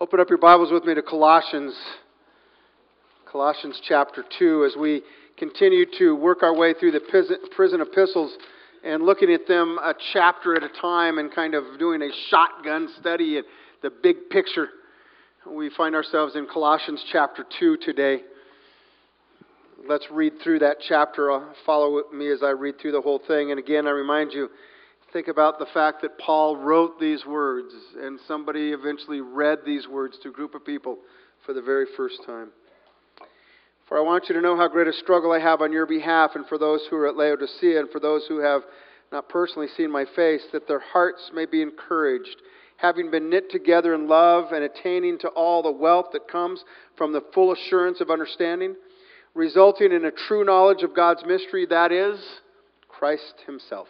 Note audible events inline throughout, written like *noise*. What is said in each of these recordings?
Open up your Bibles with me to Colossians, Colossians chapter 2, as we continue to work our way through the prison epistles and looking at them a chapter at a time and kind of doing a shotgun study at the big picture. We find ourselves in Colossians chapter 2 today. Let's read through that chapter. Uh, follow me as I read through the whole thing. And again, I remind you think about the fact that Paul wrote these words and somebody eventually read these words to a group of people for the very first time. For I want you to know how great a struggle I have on your behalf and for those who are at Laodicea and for those who have not personally seen my face, that their hearts may be encouraged, having been knit together in love and attaining to all the wealth that comes from the full assurance of understanding, resulting in a true knowledge of God's mystery, that is, Christ Himself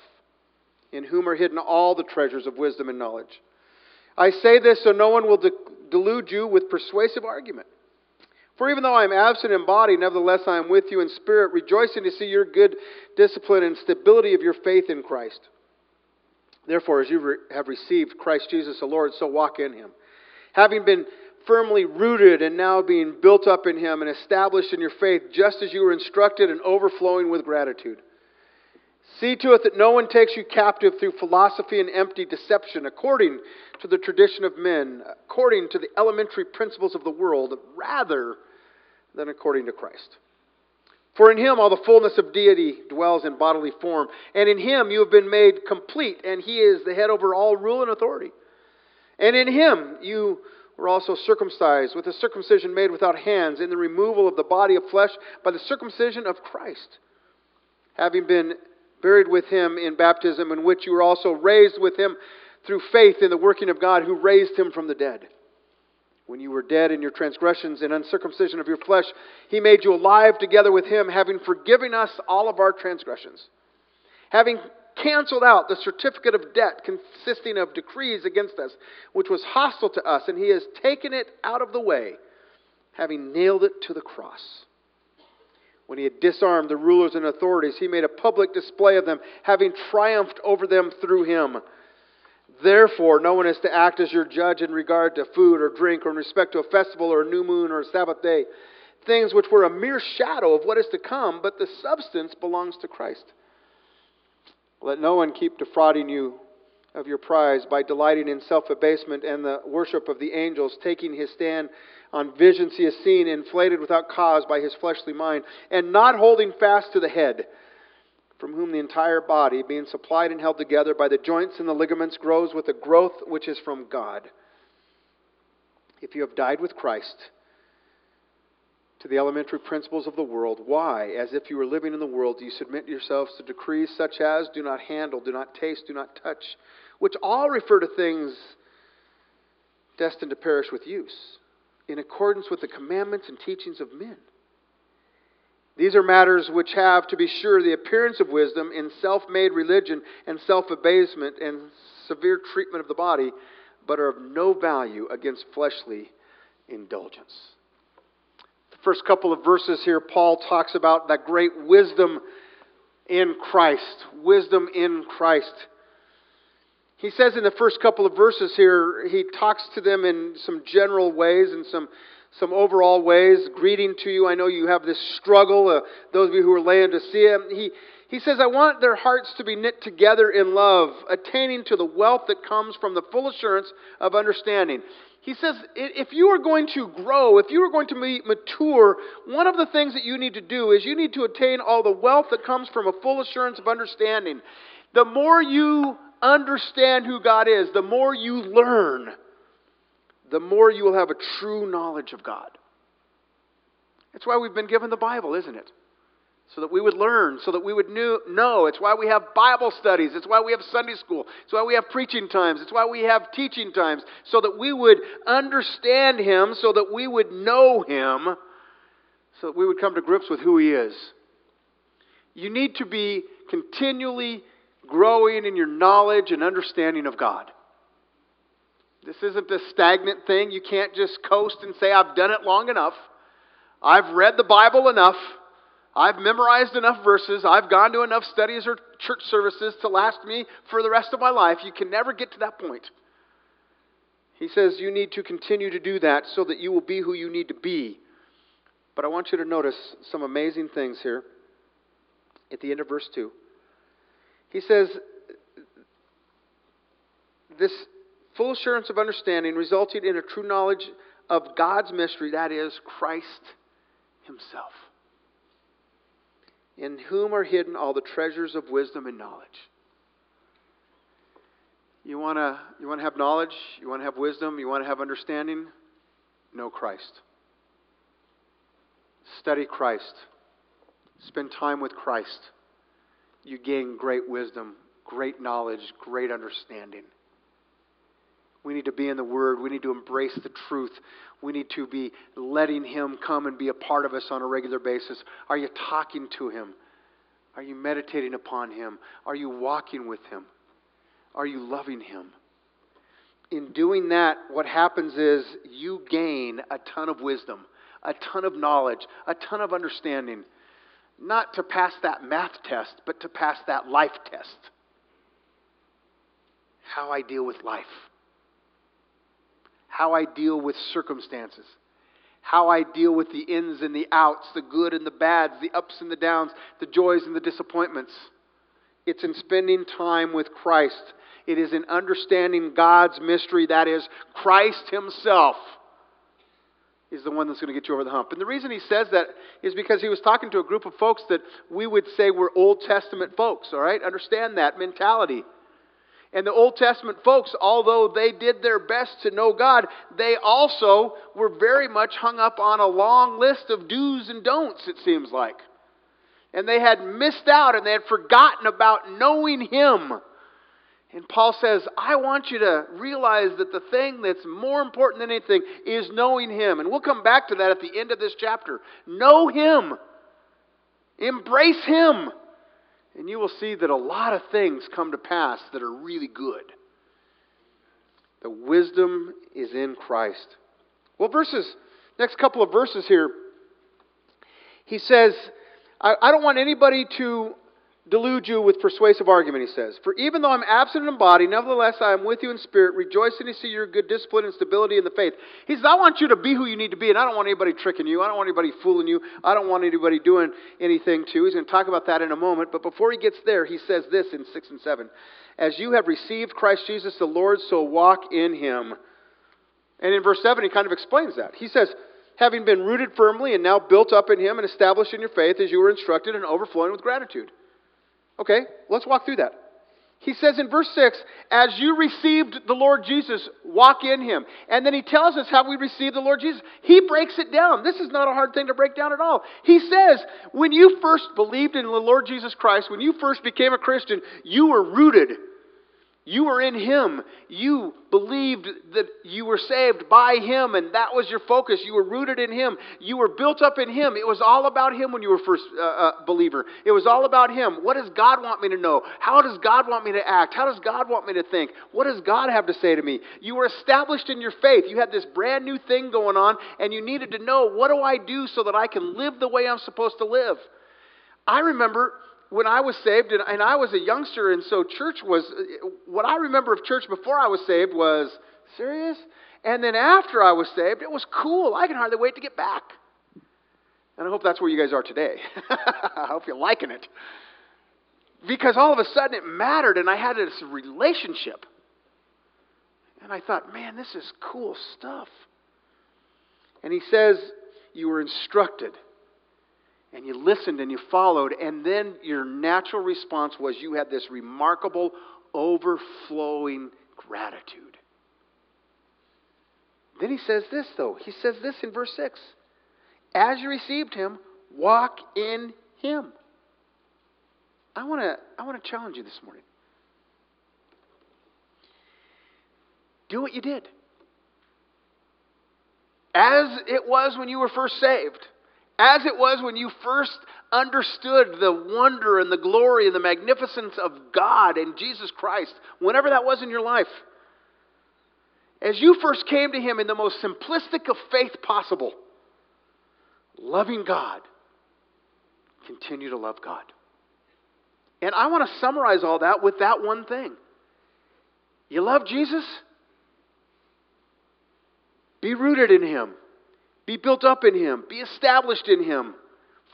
in whom are hidden all the treasures of wisdom and knowledge. I say this so no one will de- delude you with persuasive argument. For even though I am absent in body, nevertheless I am with you in spirit, rejoicing to see your good discipline and stability of your faith in Christ. Therefore, as you re- have received Christ Jesus the Lord, so walk in him. Having been firmly rooted and now being built up in him and established in your faith, just as you were instructed and overflowing with gratitude. See to it that no one takes you captive through philosophy and empty deception, according to the tradition of men, according to the elementary principles of the world, rather than according to Christ. For in him all the fullness of deity dwells in bodily form, and in him you have been made complete, and he is the head over all rule and authority. And in him you were also circumcised with a circumcision made without hands, in the removal of the body of flesh by the circumcision of Christ, having been buried with him in baptism, in which you were also raised with him through faith in the working of God who raised him from the dead. When you were dead in your transgressions and uncircumcision of your flesh, he made you alive together with him, having forgiven us all of our transgressions. Having canceled out the certificate of debt consisting of decrees against us, which was hostile to us, and he has taken it out of the way, having nailed it to the cross. When he had disarmed the rulers and authorities, he made a public display of them, having triumphed over them through him. Therefore, no one is to act as your judge in regard to food or drink, or in respect to a festival or a new moon or a Sabbath day, things which were a mere shadow of what is to come, but the substance belongs to Christ. Let no one keep defrauding you of your prize by delighting in self abasement and the worship of the angels, taking his stand on visions he has seen, inflated without cause by his fleshly mind, and not holding fast to the head, from whom the entire body, being supplied and held together by the joints and the ligaments, grows with a growth which is from God. If you have died with Christ to the elementary principles of the world, why, as if you were living in the world, do you submit yourselves to decrees such as do not handle, do not taste, do not touch, which all refer to things destined to perish with use? In accordance with the commandments and teachings of men. These are matters which have, to be sure, the appearance of wisdom in self made religion and self abasement and severe treatment of the body, but are of no value against fleshly indulgence. The first couple of verses here, Paul talks about that great wisdom in Christ. Wisdom in Christ. He says in the first couple of verses here, he talks to them in some general ways and some, some overall ways. Greeting to you. I know you have this struggle, uh, those of you who are Laodicea. He, he says, I want their hearts to be knit together in love, attaining to the wealth that comes from the full assurance of understanding. He says, if you are going to grow, if you are going to be mature, one of the things that you need to do is you need to attain all the wealth that comes from a full assurance of understanding. The more you understand who God is, the more you learn, the more you will have a true knowledge of God. That's why we've been given the Bible, isn't it? So that we would learn, so that we would know. It's why we have Bible studies. It's why we have Sunday school. It's why we have preaching times. It's why we have teaching times. So that we would understand Him, so that we would know Him, so that we would come to grips with who He is. You need to be continually growing in your knowledge and understanding of God. This isn't a stagnant thing. You can't just coast and say, I've done it long enough. I've read the Bible enough. I've memorized enough verses. I've gone to enough studies or church services to last me for the rest of my life. You can never get to that point. He says you need to continue to do that so that you will be who you need to be. But I want you to notice some amazing things here at the end of verse 2. He says, This full assurance of understanding resulted in a true knowledge of God's mystery, that is, Christ Himself, in whom are hidden all the treasures of wisdom and knowledge. You want to you wanna have knowledge? You want to have wisdom? You want to have understanding? Know Christ. Study Christ. Spend time with Christ. You gain great wisdom, great knowledge, great understanding. We need to be in the Word. We need to embrace the truth. We need to be letting Him come and be a part of us on a regular basis. Are you talking to Him? Are you meditating upon Him? Are you walking with Him? Are you loving Him? In doing that, what happens is you gain a ton of wisdom, a ton of knowledge, a ton of understanding. Not to pass that math test, but to pass that life test. How I deal with life how I deal with circumstances, how I deal with the ins and the outs, the good and the bads, the ups and the downs, the joys and the disappointments. It's in spending time with Christ. It is in understanding God's mystery, that is, Christ Himself is the one that's going to get you over the hump. And the reason he says that is because he was talking to a group of folks that we would say were Old Testament folks, all right? Understand that mentality. And the Old Testament folks, although they did their best to know God, they also were very much hung up on a long list of do's and don'ts, it seems like. And they had missed out and they had forgotten about knowing Him. And Paul says, I want you to realize that the thing that's more important than anything is knowing Him. And we'll come back to that at the end of this chapter. Know Him, embrace Him. And you will see that a lot of things come to pass that are really good. The wisdom is in Christ. Well, verses, next couple of verses here, he says, I, I don't want anybody to delude you with persuasive argument, he says. For even though I'm absent in body, nevertheless I am with you in spirit, rejoicing to see your good discipline and stability in the faith. He says, I want you to be who you need to be, and I don't want anybody tricking you. I don't want anybody fooling you. I don't want anybody doing anything to. He's going to talk about that in a moment. But before he gets there, he says this in 6 and 7 As you have received Christ Jesus the Lord, so walk in him. And in verse 7, he kind of explains that. He says, Having been rooted firmly and now built up in him and established in your faith as you were instructed and overflowing with gratitude. Okay, let's walk through that. He says in verse 6, as you received the Lord Jesus, walk in him. And then he tells us how we received the Lord Jesus. He breaks it down. This is not a hard thing to break down at all. He says, when you first believed in the Lord Jesus Christ, when you first became a Christian, you were rooted you were in Him. You believed that you were saved by Him, and that was your focus. You were rooted in Him. You were built up in Him. It was all about Him when you were first uh, uh, believer. It was all about Him. What does God want me to know? How does God want me to act? How does God want me to think? What does God have to say to me? You were established in your faith. You had this brand new thing going on, and you needed to know what do I do so that I can live the way I'm supposed to live? I remember when I was saved, and, and I was a youngster, and so church was what I remember of church before I was saved was serious. And then after I was saved, it was cool. I can hardly wait to get back. And I hope that's where you guys are today. *laughs* I hope you're liking it. Because all of a sudden it mattered, and I had this relationship. And I thought, man, this is cool stuff. And he says, You were instructed and you listened and you followed, and then your natural response was you had this remarkable, overflowing gratitude. Then he says this, though. He says this in verse 6 As you received him, walk in him. I want to I want to challenge you this morning. Do what you did. As it was when you were first saved as it was when you first understood the wonder and the glory and the magnificence of God and Jesus Christ, whenever that was in your life. As you first came to Him in the most simplistic of faith possible, loving God, continue to love God. And I want to summarize all that with that one thing. You love Jesus? Be rooted in Him. Be built up in Him. Be established in Him.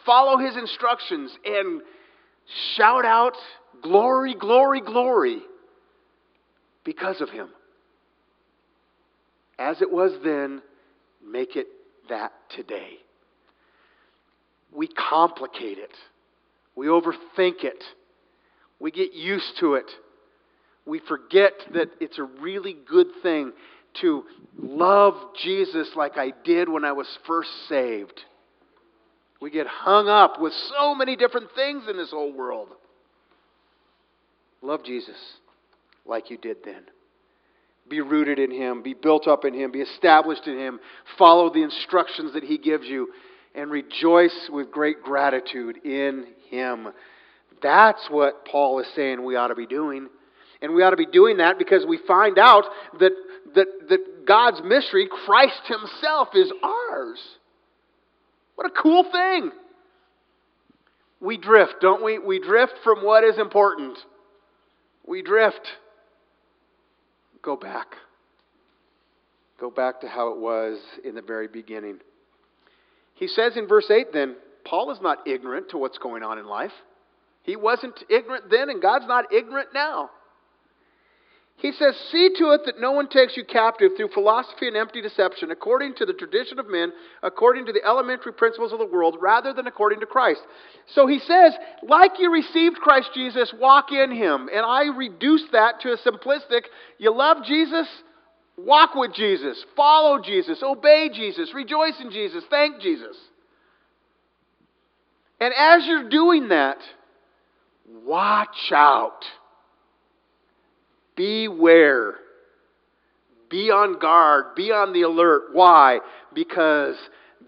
Follow His instructions and shout out, Glory, glory, glory, because of Him. As it was then, make it that today. We complicate it. We overthink it. We get used to it. We forget that it's a really good thing to love Jesus like I did when I was first saved. We get hung up with so many different things in this whole world. Love Jesus like you did then. Be rooted in Him, be built up in Him, be established in Him. Follow the instructions that He gives you, and rejoice with great gratitude in Him. That's what Paul is saying we ought to be doing. And we ought to be doing that because we find out that, that, that God's mystery, Christ Himself, is ours. What a cool thing! We drift, don't we? We drift from what is important. We drift. Go back. Go back to how it was in the very beginning. He says in verse 8 then, Paul is not ignorant to what's going on in life. He wasn't ignorant then, and God's not ignorant now. He says, See to it that no one takes you captive through philosophy and empty deception, according to the tradition of men, according to the elementary principles of the world, rather than according to Christ. So he says, like you received Christ Jesus, walk in him. And I reduce that to a simplistic you love Jesus, walk with Jesus, follow Jesus, obey Jesus, rejoice in Jesus, thank Jesus. And as you're doing that, watch out. Beware. Be on guard. Be on the alert. Why? Because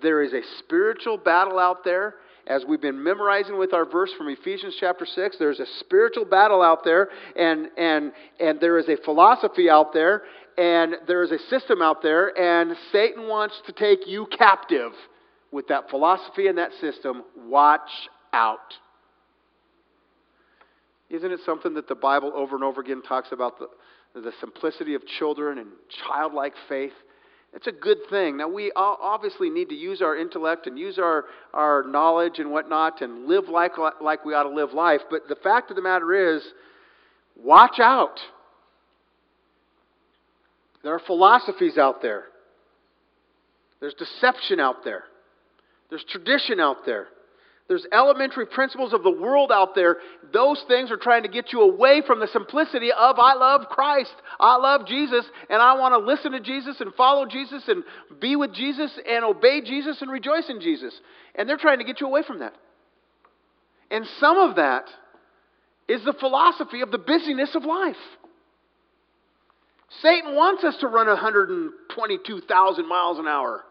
there is a spiritual battle out there. As we've been memorizing with our verse from Ephesians chapter 6, there's a spiritual battle out there, and, and, and there is a philosophy out there, and there is a system out there, and Satan wants to take you captive with that philosophy and that system. Watch out. Isn't it something that the Bible over and over again talks about the, the simplicity of children and childlike faith? It's a good thing. Now, we obviously need to use our intellect and use our, our knowledge and whatnot and live like, like we ought to live life. But the fact of the matter is, watch out. There are philosophies out there, there's deception out there, there's tradition out there. There's elementary principles of the world out there. Those things are trying to get you away from the simplicity of I love Christ. I love Jesus and I want to listen to Jesus and follow Jesus and be with Jesus and obey Jesus and rejoice in Jesus. And they're trying to get you away from that. And some of that is the philosophy of the busyness of life. Satan wants us to run 122,000 miles an hour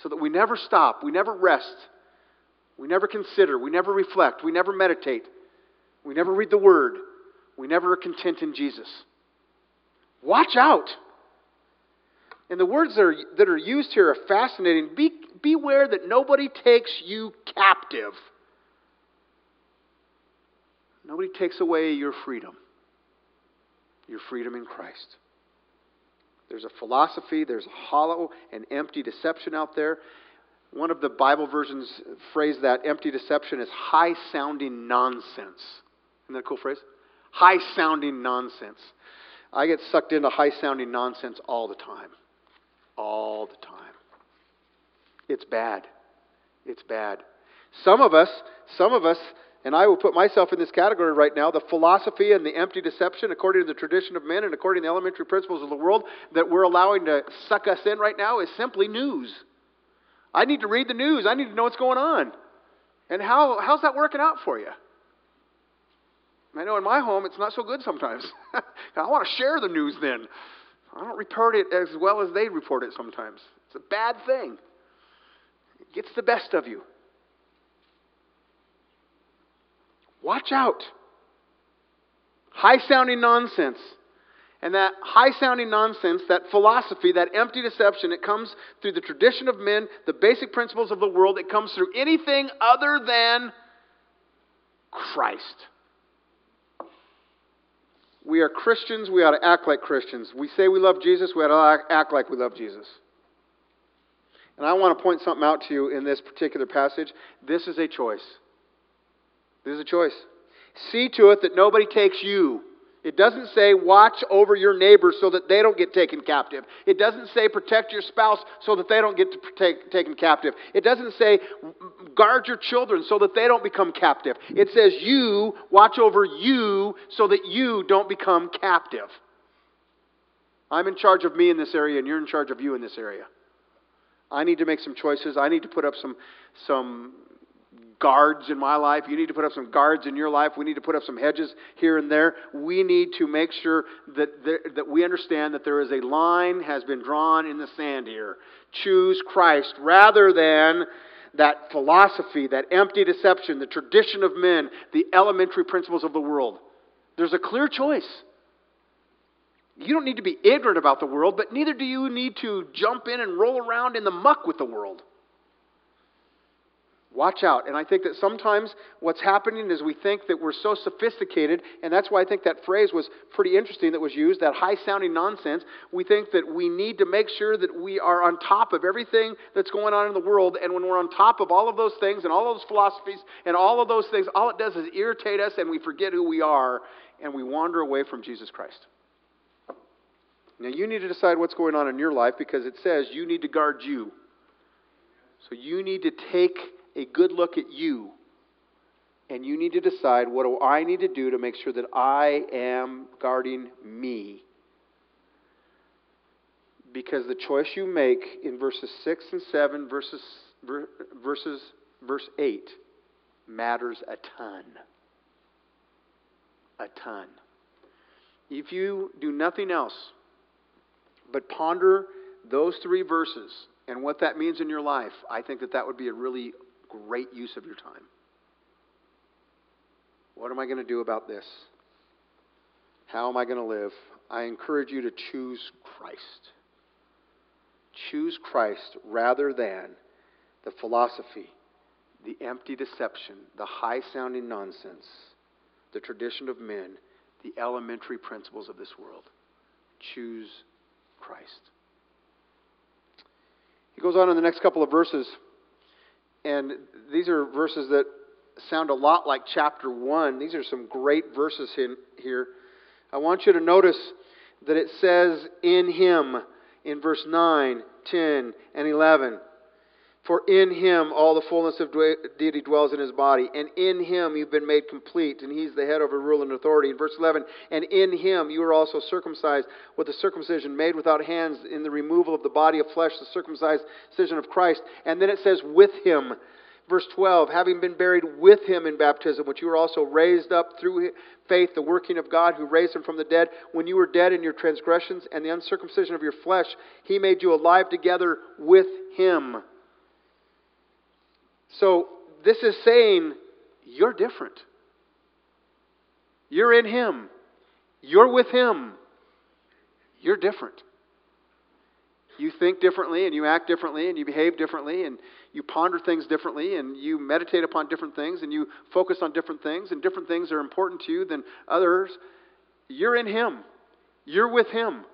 so that we never stop, we never rest we never consider. We never reflect. We never meditate. We never read the Word. We never are content in Jesus. Watch out. And the words that are, that are used here are fascinating. Be, beware that nobody takes you captive. Nobody takes away your freedom, your freedom in Christ. There's a philosophy, there's a hollow and empty deception out there. One of the Bible versions phrase that empty deception as high sounding nonsense. Isn't that a cool phrase? High sounding nonsense. I get sucked into high sounding nonsense all the time. All the time. It's bad. It's bad. Some of us, some of us, and I will put myself in this category right now, the philosophy and the empty deception, according to the tradition of men and according to the elementary principles of the world, that we're allowing to suck us in right now is simply news. I need to read the news. I need to know what's going on. And how, how's that working out for you? I know in my home it's not so good sometimes. *laughs* I want to share the news then. I don't report it as well as they report it sometimes. It's a bad thing. It gets the best of you. Watch out. High sounding nonsense. And that high sounding nonsense, that philosophy, that empty deception, it comes through the tradition of men, the basic principles of the world. It comes through anything other than Christ. we are Christians, we ought to act like Christians. We say we love Jesus, we ought to act like we love Jesus. And I want to point something out to you in this particular passage. This is a choice. This is a choice. See to it that nobody takes you. It doesn't say watch over your neighbor so that they don't get taken captive. It doesn't say protect your spouse so that they don't get take, taken captive. It doesn't say guard your children so that they don't become captive. It says you watch over you so that you don't become captive. I'm in charge of me in this area and you're in charge of you in this area. I need to make some choices. I need to put up some some guards in my life. You need to put up some guards in your life. We need to put up some hedges here and there. We need to make sure that, there, that we understand that there is a line has been drawn in the sand here. Choose Christ rather than that philosophy, that empty deception, the tradition of men, the elementary principles of the world. There's a clear choice. You don't need to be ignorant about the world, but neither do you need to jump in and roll around in the muck with the world. Watch out. And I think that sometimes what's happening is we think that we're so sophisticated, and that's why I think that phrase was pretty interesting that was used, that high sounding nonsense. We think that we need to make sure that we are on top of everything that's going on in the world, and when we're on top of all of those things and all those philosophies and all of those things, all it does is irritate us and we forget who we are and we wander away from Jesus Christ. Now, you need to decide what's going on in your life because it says you need to guard you. So you need to take a good look at you. And you need to decide what do I need to do to make sure that I am guarding me. Because the choice you make in verses 6 and 7, verses, verses, verse 8, matters a ton. A ton. If you do nothing else but ponder those three verses and what that means in your life, I think that that would be a really great use of your time. What am I going to do about this? How am I going to live? I encourage you to choose Christ. Choose Christ rather than the philosophy, the empty deception, the high sounding nonsense, the tradition of men, the elementary principles of this world. Choose Christ. He goes on in the next couple of verses. And these are verses that sound a lot like chapter 1. These are some great verses in here. I want you to notice that it says, in him, in verse 9, 10, and 11. For in him all the fullness of deity dwells in his body, and in him you've been made complete, and he's the head over rule and authority. In verse 11, and in him you are also circumcised with the circumcision made without hands in the removal of the body of flesh, the circumcision of Christ. And then it says, with him. Verse 12, having been buried with him in baptism, which you were also raised up through faith, the working of God who raised him from the dead. When you were dead in your transgressions and the uncircumcision of your flesh, he made you alive together with him so this is saying you're different. You're in Him. You're with Him. You're different. You think differently and you act differently and you behave differently and you ponder things differently and you meditate upon different things and you focus on different things and different things are important to you than others. You're in Him. You're with Him.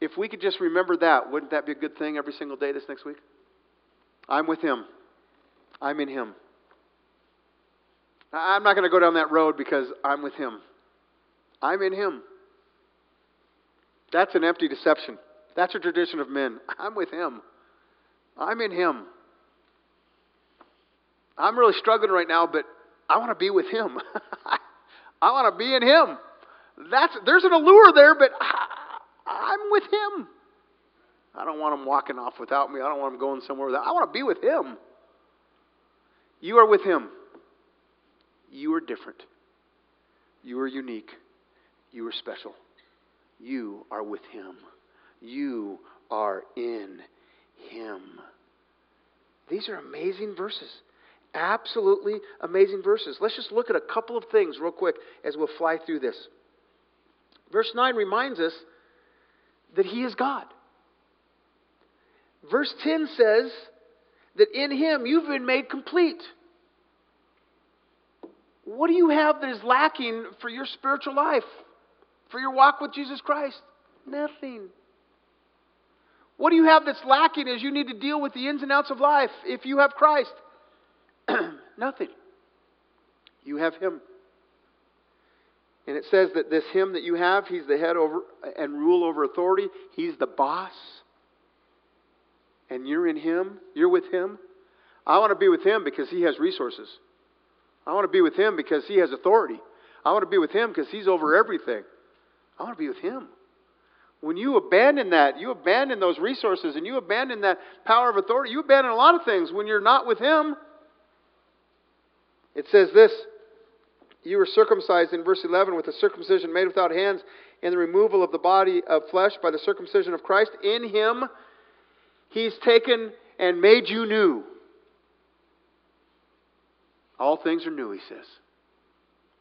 If we could just remember that, wouldn't that be a good thing every single day this next week? I'm with Him. I'm in Him. I'm not going to go down that road because I'm with Him. I'm in Him. That's an empty deception. That's a tradition of men. *laughs* I'm with Him. I'm in Him. I'm really struggling right now, but I want to be with Him. *laughs* I want to be in Him. That's, there's an allure there, but I, am with Him. I don't want Him walking off without me. I don't want Him going somewhere without I want to be with Him. You are with Him. You are different. You are unique. You are special. You are with Him. You are in Him. These are amazing verses. Absolutely amazing verses. Let's just look at a couple of things real quick as we'll fly through this. Verse 9 reminds us that He is God. Verse 10 says, that in Him you've been made complete. What do you have that is lacking for your spiritual life, for your walk with Jesus Christ? Nothing. What do you have that's lacking as you need to deal with the ins and outs of life if you have Christ? *clears throat* Nothing. You have Him. And it says that this Him that you have, He's the head over and rule over authority. He's the boss. And you're in Him. You're with Him. I want to be with Him because He has resources. I want to be with Him because He has authority. I want to be with Him because He's over everything. I want to be with Him. When you abandon that, you abandon those resources and you abandon that power of authority, you abandon a lot of things when you're not with Him. It says this You were circumcised in verse 11 with a circumcision made without hands and the removal of the body of flesh by the circumcision of Christ. In Him, He's taken and made you new. All things are new, He says.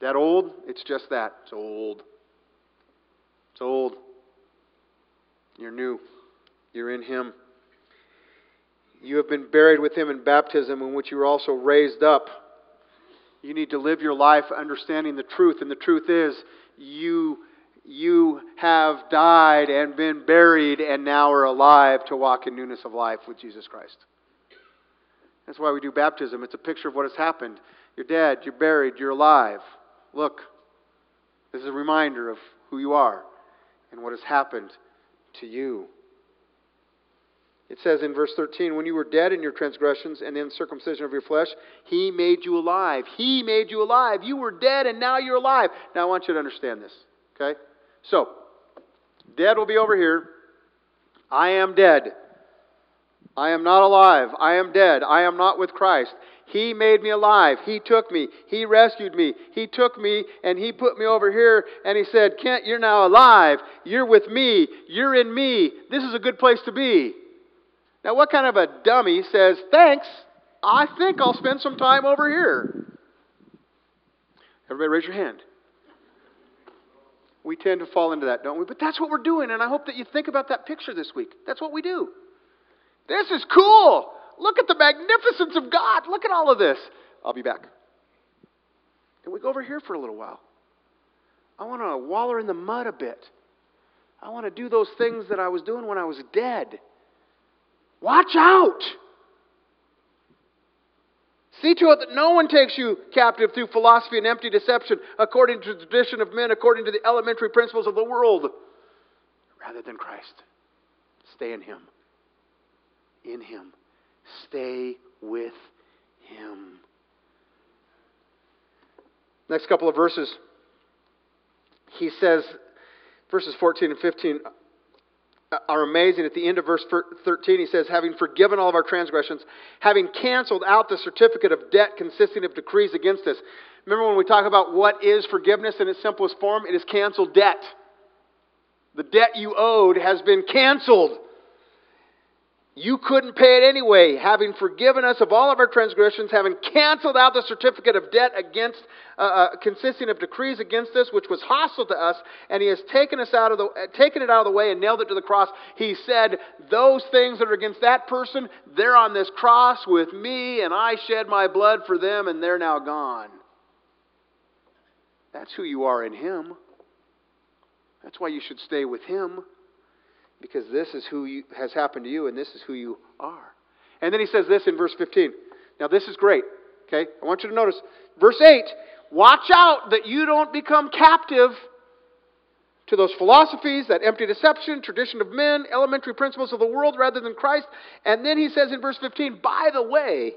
That old, it's just that. It's old. It's old. You're new. You're in Him. You have been buried with Him in baptism, in which you were also raised up. You need to live your life understanding the truth, and the truth is, you, you have died and been buried and now are alive to walk in newness of life with Jesus Christ. That's why we do baptism. It's a picture of what has happened. You're dead, you're buried, you're alive. Look, this is a reminder of who you are and what has happened to you. It says in verse 13, when you were dead in your transgressions and uncircumcision of your flesh, he made you alive. He made you alive. You were dead and now you're alive. Now I want you to understand this, okay? So, dead will be over here. I am dead. I am not alive. I am dead. I am not with Christ. He made me alive. He took me. He rescued me. He took me and He put me over here and He said, Kent, you're now alive. You're with me. You're in me. This is a good place to be. Now, what kind of a dummy says, Thanks, I think I'll spend some time over here? Everybody raise your hand. We tend to fall into that, don't we? But that's what we're doing, and I hope that you think about that picture this week. That's what we do. This is cool. Look at the magnificence of God. Look at all of this. I'll be back. Can we go over here for a little while? I want to waller in the mud a bit. I want to do those things that I was doing when I was dead. Watch out! See to it that no one takes you captive through philosophy and empty deception, according to the tradition of men, according to the elementary principles of the world, rather than Christ. Stay in Him. In Him. Stay with Him. Next couple of verses, he says, verses 14 and 15 are amazing. At the end of verse 13, he says, Having forgiven all of our transgressions, having canceled out the certificate of debt consisting of decrees against us. Remember when we talk about what is forgiveness in its simplest form? It is canceled debt. The debt you owed has been canceled. You couldn't pay it anyway, having forgiven us of all of our transgressions, having canceled out the certificate of debt against, uh, uh, consisting of decrees against us, which was hostile to us, and He has taken us out of the, uh, taken it out of the way and nailed it to the cross. He said, "Those things that are against that person, they're on this cross with me, and I shed my blood for them, and they're now gone." That's who you are in Him. That's why you should stay with Him because this is who you, has happened to you and this is who you are. And then he says this in verse 15. Now, this is great. Okay? I want you to notice. Verse 8 Watch out that you don't become captive to those philosophies, that empty deception, tradition of men, elementary principles of the world rather than Christ. And then he says in verse 15, By the way,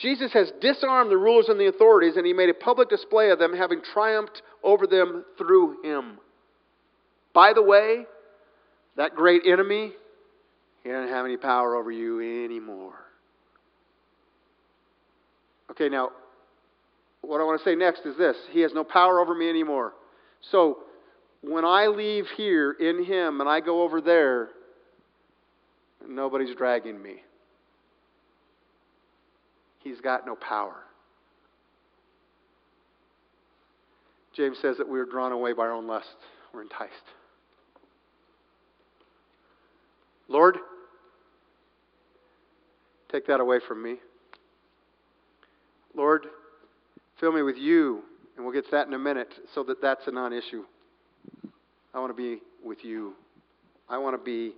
Jesus has disarmed the rulers and the authorities, and he made a public display of them, having triumphed over them through him. By the way, that great enemy, he doesn't have any power over you anymore. Okay, now, what I want to say next is this He has no power over me anymore. So, when I leave here in Him and I go over there, nobody's dragging me. He's got no power. James says that we are drawn away by our own lust, we're enticed. Lord, take that away from me. Lord, Fill me with you, and we'll get to that in a minute, so that that's a non issue. I want to be with you. I want to be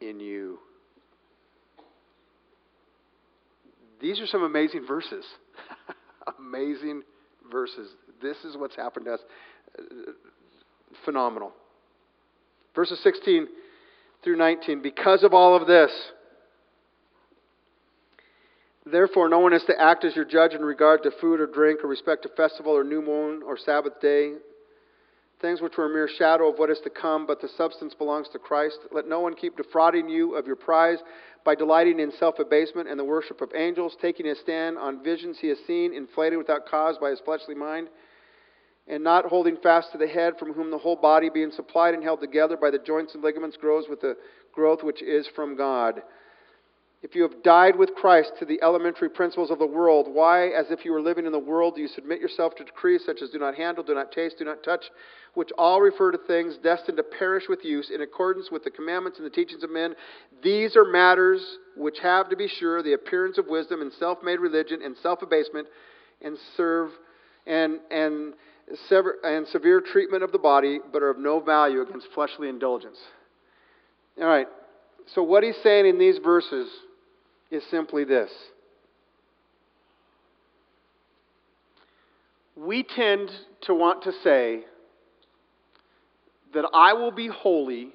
in you. These are some amazing verses. *laughs* amazing verses. This is what's happened to us. Phenomenal. Verses 16 through 19. Because of all of this, therefore, no one is to act as your judge in regard to food or drink or respect to festival or new moon or Sabbath day, things which were a mere shadow of what is to come, but the substance belongs to Christ. Let no one keep defrauding you of your prize by delighting in self abasement and the worship of angels, taking a stand on visions he has seen, inflated without cause by his fleshly mind, and not holding fast to the head, from whom the whole body, being supplied and held together by the joints and ligaments, grows with the growth which is from God. If you have died with Christ to the elementary principles of the world, why, as if you were living in the world, do you submit yourself to decrees such as do not handle, do not taste, do not touch, which all refer to things destined to perish with use in accordance with the commandments and the teachings of men? These are matters which have, to be sure, the appearance of wisdom and self made religion and self abasement and serve and, and, sever, and severe treatment of the body, but are of no value against fleshly indulgence. All right. So, what he's saying in these verses is simply this we tend to want to say that I will be holy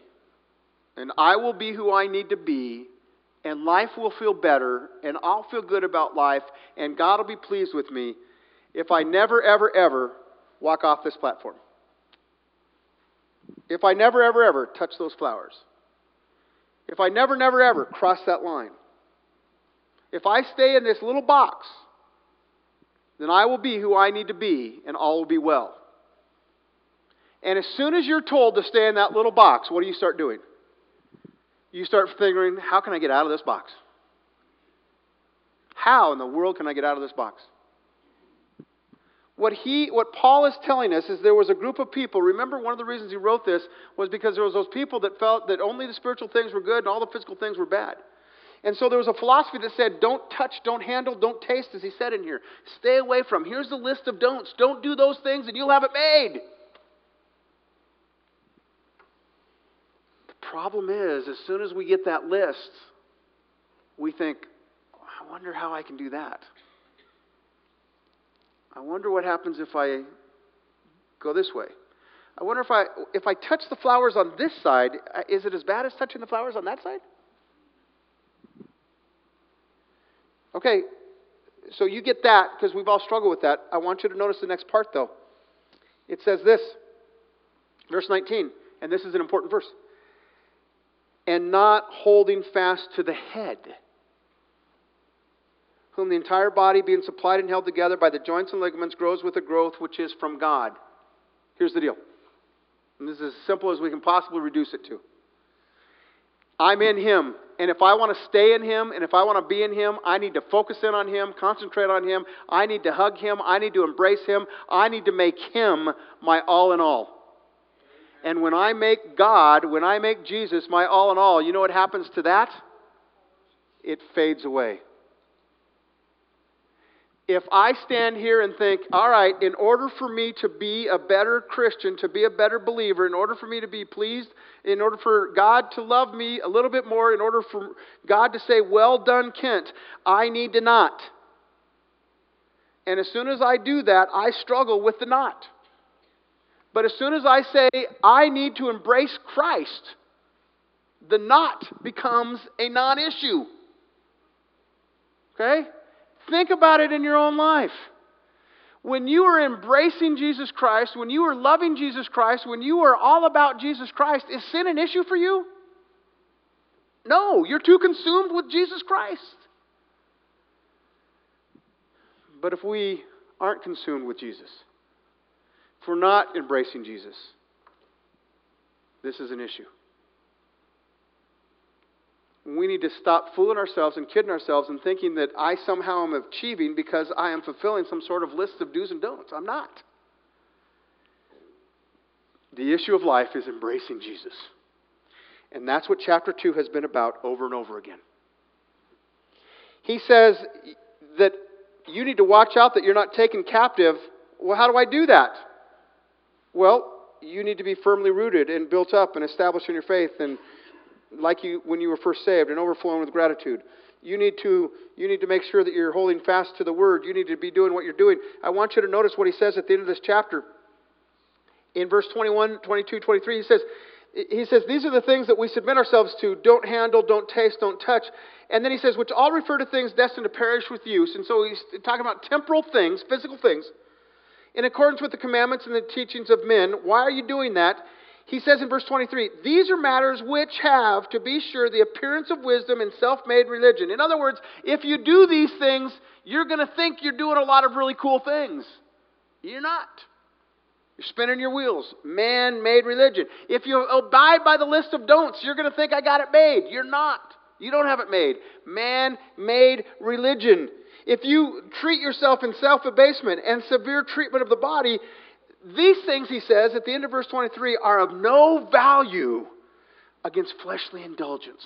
and I will be who I need to be and life will feel better and I'll feel good about life and God will be pleased with me if I never, ever, ever walk off this platform. If I never, ever, ever touch those flowers. If I never, never, ever cross that line. If I stay in this little box, then I will be who I need to be, and all will be well. And as soon as you're told to stay in that little box, what do you start doing? You start figuring, how can I get out of this box? How in the world can I get out of this box? What, he, what Paul is telling us is there was a group of people. Remember, one of the reasons he wrote this was because there was those people that felt that only the spiritual things were good and all the physical things were bad. And so there was a philosophy that said, don't touch, don't handle, don't taste, as he said in here. Stay away from. Here's the list of don'ts. Don't do those things and you'll have it made. The problem is, as soon as we get that list, we think, oh, I wonder how I can do that. I wonder what happens if I go this way. I wonder if I if I touch the flowers on this side, uh, is it as bad as touching the flowers on that side? Okay, so you get that because we've all struggled with that. I want you to notice the next part, though. It says this, verse 19, and this is an important verse. And not holding fast to the head, whom the entire body, being supplied and held together by the joints and ligaments, grows with a growth which is from God. Here's the deal. And this is as simple as we can possibly reduce it to. I'm in Him. And if I want to stay in Him and if I want to be in Him, I need to focus in on Him, concentrate on Him. I need to hug Him. I need to embrace Him. I need to make Him my all in all. And when I make God, when I make Jesus my all in all, you know what happens to that? It fades away if I stand here and think, all right, in order for me to be a better Christian, to be a better believer, in order for me to be pleased, in order for God to love me a little bit more, in order for God to say, well done, Kent, I need to not. And as soon as I do that, I struggle with the not. But as soon as I say, I need to embrace Christ, the not becomes a non issue. Okay? Think about it in your own life. When you are embracing Jesus Christ, when you are loving Jesus Christ, when you are all about Jesus Christ, is sin an issue for you? No, you're too consumed with Jesus Christ. But if we aren't consumed with Jesus, if we're not embracing Jesus, this is an issue we need to stop fooling ourselves and kidding ourselves and thinking that I somehow am achieving because I am fulfilling some sort of list of do's and don'ts. I'm not. The issue of life is embracing Jesus. And that's what chapter 2 has been about over and over again. He says that you need to watch out that you're not taken captive. Well, how do I do that? Well, you need to be firmly rooted and built up and established in your faith and like you when you were first saved and overflowing with gratitude. You need to you need to make sure that you're holding fast to the word. You need to be doing what you're doing. I want you to notice what he says at the end of this chapter. In verse 21, 22, 23, he says, he says, These are the things that we submit ourselves to. Don't handle, don't taste, don't touch. And then he says, Which all refer to things destined to perish with use. And so he's talking about temporal things, physical things, in accordance with the commandments and the teachings of men. Why are you doing that? He says in verse 23, These are matters which have, to be sure, the appearance of wisdom and self made religion. In other words, if you do these things, you're going to think you're doing a lot of really cool things. You're not. You're spinning your wheels. Man made religion. If you abide by the list of don'ts, you're going to think I got it made. You're not. You don't have it made. Man made religion. If you treat yourself in self abasement and severe treatment of the body, these things, he says at the end of verse 23, are of no value against fleshly indulgence.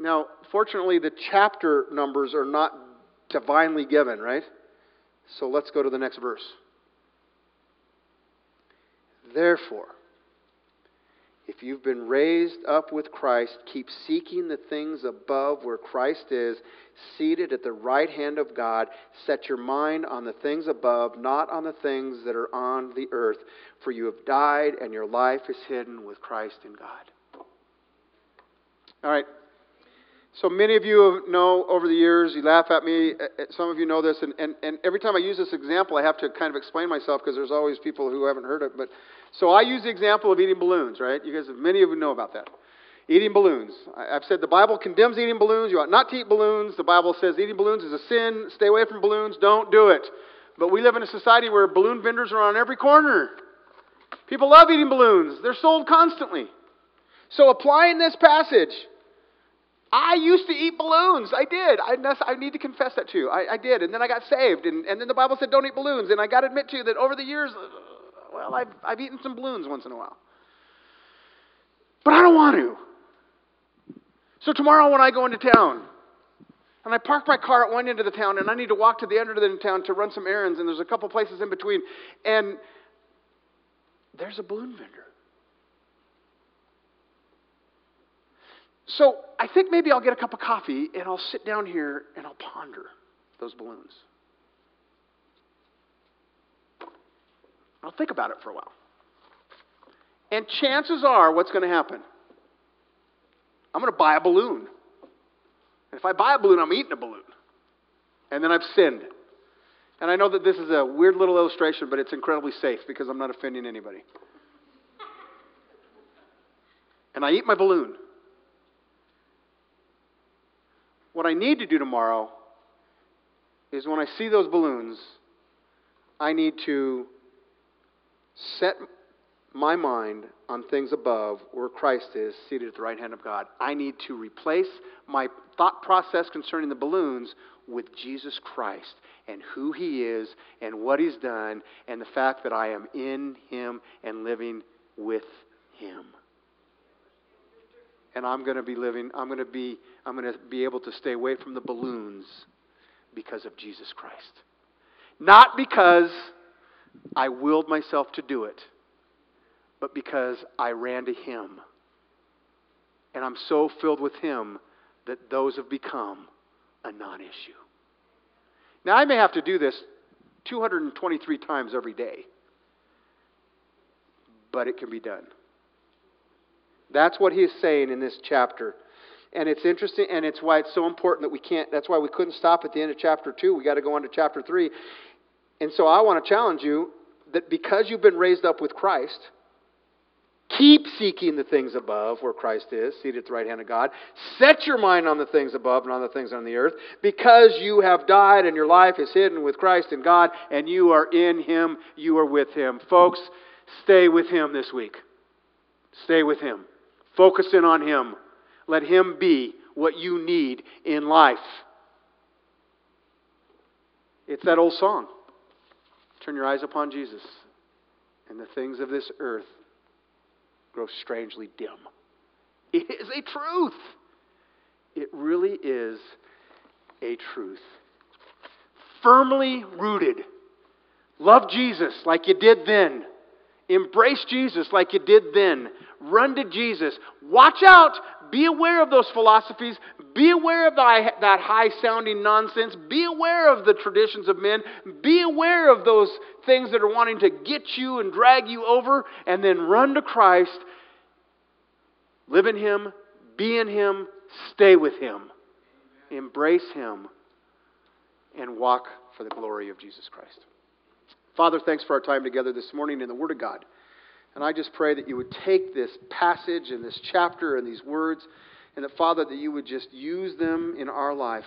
Now, fortunately, the chapter numbers are not divinely given, right? So let's go to the next verse. Therefore, if you've been raised up with Christ, keep seeking the things above where Christ is, seated at the right hand of God. Set your mind on the things above, not on the things that are on the earth. For you have died, and your life is hidden with Christ in God. All right. So many of you know over the years, you laugh at me. Uh, uh, some of you know this, and, and, and every time I use this example, I have to kind of explain myself because there's always people who haven't heard it. But so I use the example of eating balloons, right? You guys, many of you know about that. Eating balloons. I've said the Bible condemns eating balloons. You ought not to eat balloons. The Bible says eating balloons is a sin. Stay away from balloons. Don't do it. But we live in a society where balloon vendors are on every corner. People love eating balloons. They're sold constantly. So applying this passage I used to eat balloons. I did. I, I need to confess that to you. I, I, did. And then I got saved. And, and then the Bible said, don't eat balloons. And I got to admit to you that over the years, well, I've, I've eaten some balloons once in a while. But I don't want to. So tomorrow when I go into town, and I park my car at one end of the town, and I need to walk to the other end of the town to run some errands, and there's a couple places in between, and there's a balloon vendor. So I think maybe I'll get a cup of coffee and I'll sit down here and I'll ponder those balloons. I'll think about it for a while. And chances are, what's going to happen? I'm going to buy a balloon. And if I buy a balloon, I'm eating a balloon. And then I've sinned. And I know that this is a weird little illustration, but it's incredibly safe because I'm not offending anybody. And I eat my balloon. What I need to do tomorrow is when I see those balloons, I need to set my mind on things above where Christ is seated at the right hand of God. I need to replace my thought process concerning the balloons with Jesus Christ and who he is and what he's done and the fact that I am in him and living with him and I'm going to be living, I'm going to be, I'm going to be able to stay away from the balloons because of Jesus Christ. Not because I willed myself to do it, but because I ran to Him. And I'm so filled with Him that those have become a non issue. Now, I may have to do this 223 times every day, but it can be done. That's what he's saying in this chapter. And it's interesting, and it's why it's so important that we can't, that's why we couldn't stop at the end of chapter 2. we got to go on to chapter 3. And so I want to challenge you that because you've been raised up with Christ, keep seeking the things above where Christ is, seated at the right hand of God. Set your mind on the things above and on the things on the earth, because you have died and your life is hidden with Christ in God, and you are in Him, you are with Him. Folks, stay with Him this week. Stay with Him. Focus in on Him. Let Him be what you need in life. It's that old song. Turn your eyes upon Jesus, and the things of this earth grow strangely dim. It is a truth. It really is a truth. Firmly rooted. Love Jesus like you did then. Embrace Jesus like you did then. Run to Jesus. Watch out. Be aware of those philosophies. Be aware of the, that high sounding nonsense. Be aware of the traditions of men. Be aware of those things that are wanting to get you and drag you over. And then run to Christ. Live in Him. Be in Him. Stay with Him. Embrace Him. And walk for the glory of Jesus Christ. Father, thanks for our time together this morning in the Word of God. And I just pray that you would take this passage and this chapter and these words, and that, Father, that you would just use them in our life.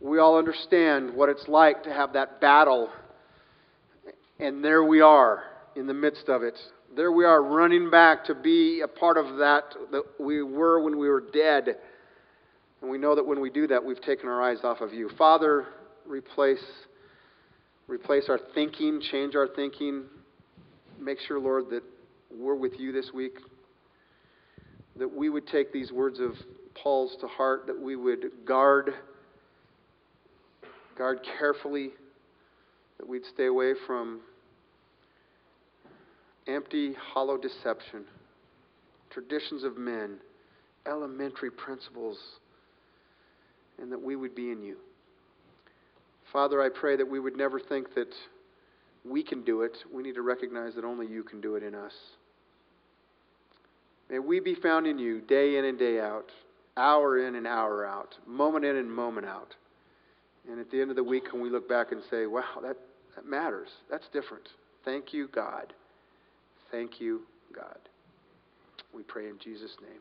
We all understand what it's like to have that battle, and there we are in the midst of it. There we are running back to be a part of that that we were when we were dead. And we know that when we do that, we've taken our eyes off of you. Father, replace replace our thinking, change our thinking. Make sure, Lord, that we're with you this week. That we would take these words of Paul's to heart, that we would guard, guard carefully, that we'd stay away from empty, hollow deception, traditions of men, elementary principles, and that we would be in you. Father, I pray that we would never think that we can do it. We need to recognize that only you can do it in us. May we be found in you day in and day out, hour in and hour out, moment in and moment out. And at the end of the week, when we look back and say, wow, that, that matters, that's different. Thank you, God. Thank you, God. We pray in Jesus' name.